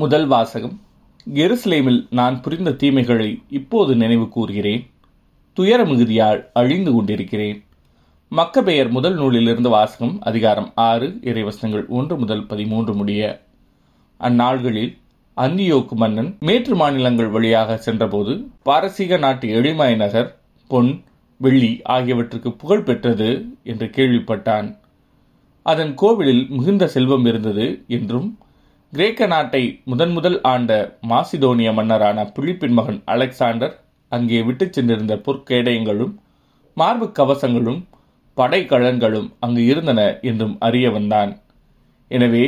முதல் வாசகம். எருசலேமில் நான் புரிந்த தீமைகளை இப்போது நினைவு கூறுகிறேன். துயர மிகுதியால் அழிந்து கொண்டிருக்கிறேன். மக்கபெயர் முதல் நூலிலிருந்து வாசகம் அதிகாரம் ஆறு இறைவசனங்கள் ஒன்று முதல் பதிமூன்று முடிய. அந்நாள்களில் அந்தியோக்கு மன்னன் மேற்று மாநிலங்கள் வழியாக சென்றபோது பாரசீக நாட்டு எளிமாய் நகர் பொன் வெள்ளி ஆகியவற்றுக்கு புகழ் பெற்றது என்று கேள்விப்பட்டான். அதன் கோவிலில் மிகுந்த செல்வம் இருந்தது என்றும் கிரேக்க நாட்டை முதன் முதல் ஆண்ட மாசிடோனிய மன்னரான பிலிப்பின் மகன் அலெக்சாண்டர் அங்கே விட்டுச் சென்றிருந்த பொற்கேடயங்களும் மார்பு கவசங்களும் படைக்கலன்களும் அங்கு இருந்தன என்றும் அறிய வந்தான் எனவே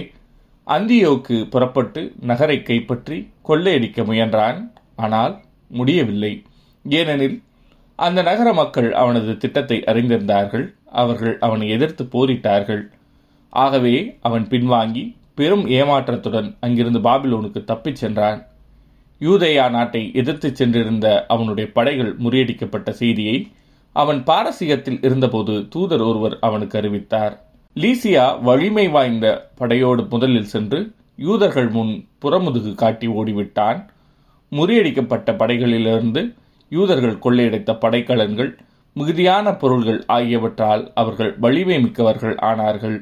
அந்தியோக்கு புறப்பட்டு நகரை கைப்பற்றி கொள்ளையடிக்க முயன்றான். ஆனால் முடியவில்லை. ஏனெனில் அந்த நகர மக்கள் அவனது திட்டத்தை அறிந்திருந்தார்கள். அவர்கள் அவனை எதிர்த்து போரிட்டார்கள். ஆகவே அவன் பின்வாங்கி பெரும் ஏமாற்றத்துடன் அங்கிருந்து பாபிலோனுக்கு தப்பிச் சென்றான். யூதேயா நாட்டை எதிர்த்து சென்றிருந்த அவனுடைய படைகள் முறியடிக்கப்பட்ட செய்தியை அவன் பாரசீகத்தில் இருந்தபோது தூதர் ஒருவர் அவனுக்கு அறிவித்தார். லீசியா வலிமை வாய்ந்த படையோடு முதலில் சென்று யூதர்கள் முன் புறமுதுகு காட்டி ஓடிவிட்டான். முறியடிக்கப்பட்ட படைகளிலிருந்து யூதர்கள் கொள்ளையடைத்த படைக்கலன்கள் மிகுதியான பொருள்கள் ஆகியவற்றால் அவர்கள் வலிமை மிக்கவர்கள் ஆனார்கள்.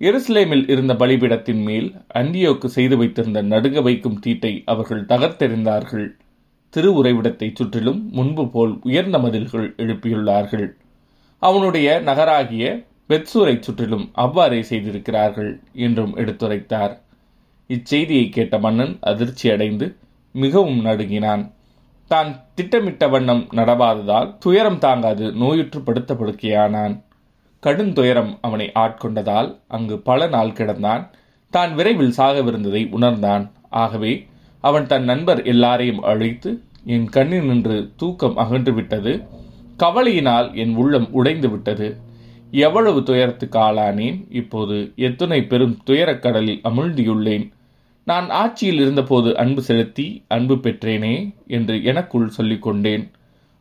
எருசலேமில் இருந்த பலிபிடத்தின் மேல் அந்தியோக்கு செய்து வைத்திருந்த நடுங்க வைக்கும் தீட்டை அவர்கள் தகர்த்தெறிந்தார்கள். திரு உறைவிடத்தைச் சுற்றிலும் முன்பு போல் உயர்ந்த மதில்கள் எழுப்பியுள்ளார்கள். அவனுடைய நகராகிய பெட்சூரை சுற்றிலும் அவ்வாறே செய்திருக்கிறார்கள் என்றும் எடுத்துரைத்தார். இச்செய்தியை கேட்ட மன்னன் அதிர்ச்சி அடைந்து மிகவும் நடுங்கினான். தான் திட்டமிட்ட வண்ணம் நடவாததால் துயரம் தாங்காது நோயுற்று படுத்த படுக்கையானான் கடும் துயரம் அவனை ஆட்கொண்டதால் அங்கு பல நாள் கிடந்தான். தான் விரைவில் சாகவிருந்ததை உணர்ந்தான். ஆகவே அவன் தன் நண்பர் எல்லாரையும் அழைத்து என் கண்ணில் நின்று தூக்கம் அகன்று விட்டது கவலையினால் என் உள்ளம் உடைந்து விட்டது எவ்வளவு துயரத்துக்கு ஆளானேன்? இப்போது எத்துணை பெரும் துயரக்கடலில் அமிழ்ந்தியுள்ளேன். நான் ஆட்சியில் இருந்தபோது அன்பு செலுத்தி அன்பு பெற்றேனே என்று எனக்குள் சொல்லிக்கொண்டேன்.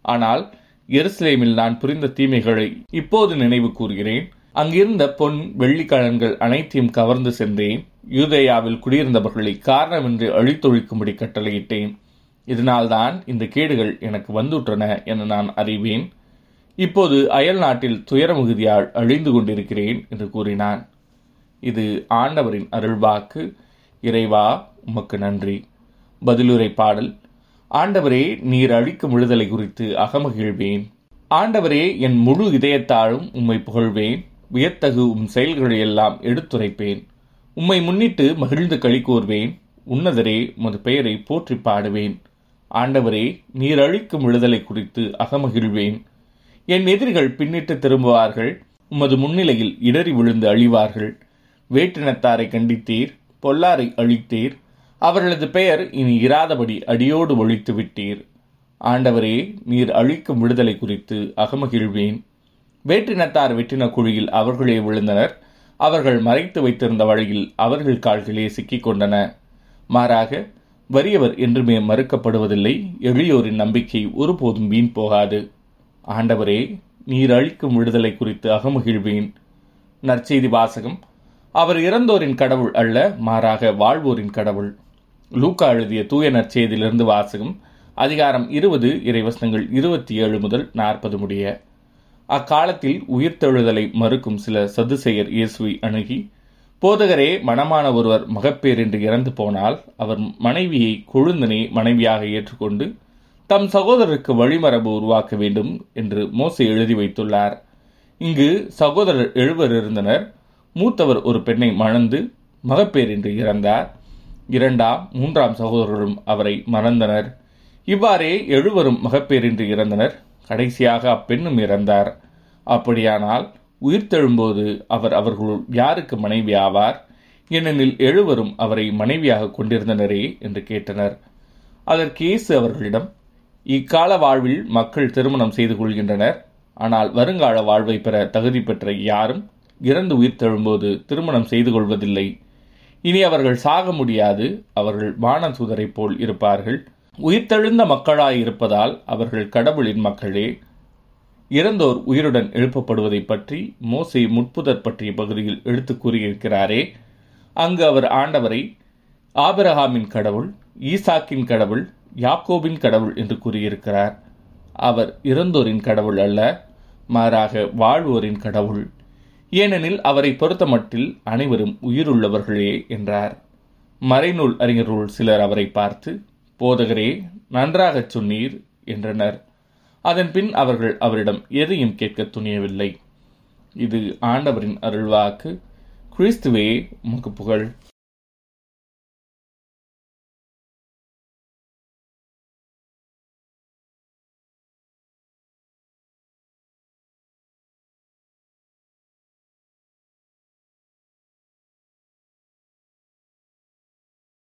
ஆனால் எருசலேமில் நான் புரிந்த தீமைகளை இப்போது நினைவு கூறுகிறேன். அங்கிருந்த பொன் வெள்ளிக்கலன்கள் அனைத்தையும் கவர்ந்து சென்றேன். யூதேயாவில் குடியிருந்தவர்களை காரணமின்றி அழித்தொழிக்கும்படி கட்டளையிட்டேன். இதனால்தான் இந்த கேடுகள் எனக்கு வந்துற்றன என நான் அறிவேன். இப்போது அயல் நாட்டில் துயரமிகுதியால் அழிந்து கொண்டிருக்கிறேன் என்று கூறினான். இது ஆண்டவரின் அருள்வாக்கு. இறைவா உமக்கு நன்றி. பதிலுரை பாடல் ஆண்டவரே நீர் அழிக்கும் விடுதலை குறித்து அகமகிழ்வேன். ஆண்டவரே என் முழு இதயத்தாலும் உம்மை புகழ்வேன். வியத்தகு உம் செயல்களை எல்லாம் எடுத்துரைப்பேன். உம்மை முன்னிட்டு மகிழ்ந்து களி கூர்வேன். உன்னதரே உமது பெயரை போற்றி பாடுவேன். ஆண்டவரே நீர் அழிக்கும் விடுதலை குறித்து அகமகிழ்வேன். என் எதிரிகள் பின்னிட்டு திரும்புவார்கள். உமது முன்னிலையில் இடறி விழுந்து அழிவார்கள். வேற்றினத்தாரை கண்டித்தீர். பொல்லாரை அழித்தீர். அவர்களது பெயர் இனி இராதபடி அடியோடு ஒழித்து விட்டீர். ஆண்டவரே நீர் அழிக்கும் விடுதலை குறித்து அகமகிழ்வேன். வேற்றினத்தார் வெட்டின குழியில் அவர்களே விழுந்தனர். அவர்கள் மறைத்து வைத்திருந்த வழியில் அவர்கள் கால்களே சிக்கிக் கொண்டன. மாறாக வறியவர் என்றுமே மறுக்கப்படுவதில்லை. எளியோரின் நம்பிக்கை ஒருபோதும் வீண் போகாது. ஆண்டவரே நீர் அழிக்கும் விடுதலை குறித்து அகமகிழ்வேன். நற்செய்தி வாசகம். அவர் இறந்தோரின் கடவுள் அல்ல மாறாக வாழ்வோரின் கடவுள். லூக்கா எழுதிய தூய நற்செய்தியிலிருந்து வாசகம் அதிகாரம் இருபது இறைவசனங்கள் இருபத்தி ஏழு முதல் நாற்பது முடிய. அக்காலத்தில் உயிர்த்தெழுதலை மறுக்கும் சில சதுசெயர் இயேசுவை அணுகி போதகரே மனமான ஒருவர் மகப்பேரின்றி இறந்து போனால் அவர் மனைவியை கொழுந்தனை மனைவியாக ஏற்றுக்கொண்டு தம் சகோதரருக்கு வழிமரபு உருவாக்க வேண்டும் என்று மோசை எழுதி வைத்துள்ளார். இங்கு சகோதரர் எழுவர் இருந்தனர் மூத்தவர் ஒரு பெண்ணை மணந்து மகப்பேரின்றி இறந்தார். இரண்டாம் மூன்றாம் சகோதரர்களும் அவரை மறந்தனர். இவ்வாறே எழுவரும் மகப்பேரின்றி இறந்தனர். கடைசியாக அப்பெண்ணும் இறந்தார். அப்படியானால் உயிர்த்தெழும்போது அவர் அவர்களுள் யாருக்கு மனைவி ஆவார்? ஏனெனில் எழுவரும் அவரை மனைவியாக கொண்டிருந்தனரே என்று கேட்டனர். அதற்கு இயேசு அவர்களிடம் இக்கால வாழ்வில் மக்கள் திருமணம் செய்து கொள்கின்றனர். ஆனால் வருங்கால வாழ்வை பெற தகுதி பெற்ற யாரும் இறந்து உயிர்த்தெழும்போது திருமணம் செய்து கொள்வதில்லை. இனி அவர்கள் சாக முடியாது. அவர்கள் வானதூதரைப் போல் இருப்பார்கள். உயிர்த்தெழுந்த மக்களாய் இருப்பதால் அவர்கள் கடவுளின் மக்களே. இறந்தோர் உயிருடன் எழுப்பப்படுவதை பற்றி மோசே முட்புதர் பற்றிய பகுதியில் எடுத்து கூறியிருக்கிறாரே. அங்கு அவர் ஆண்டவரை ஆபிரஹாமின் கடவுள் ஈசாக்கின் கடவுள் யாக்கோபின் கடவுள் என்று கூறியிருக்கிறார். அவர் இறந்தோரின் கடவுள் அல்ல மாறாக வாழ்வோரின் கடவுள். ஏனெனில் அவரை பொறுத்தமட்டில் அனைவரும் உயிருள்ளவர்களே என்றார். மறைநூல் அறிஞர்கள் சிலர் அவரை பார்த்து போதகரே நன்றாகச் சொன்னீர் என்றனர். அதன் பின் அவர்கள் அவரிடம் எதையும் கேட்க துணியவில்லை. இது ஆண்டவரின் அருள்வாக்கு. கிறிஸ்துவே உமக்கு புகழ்.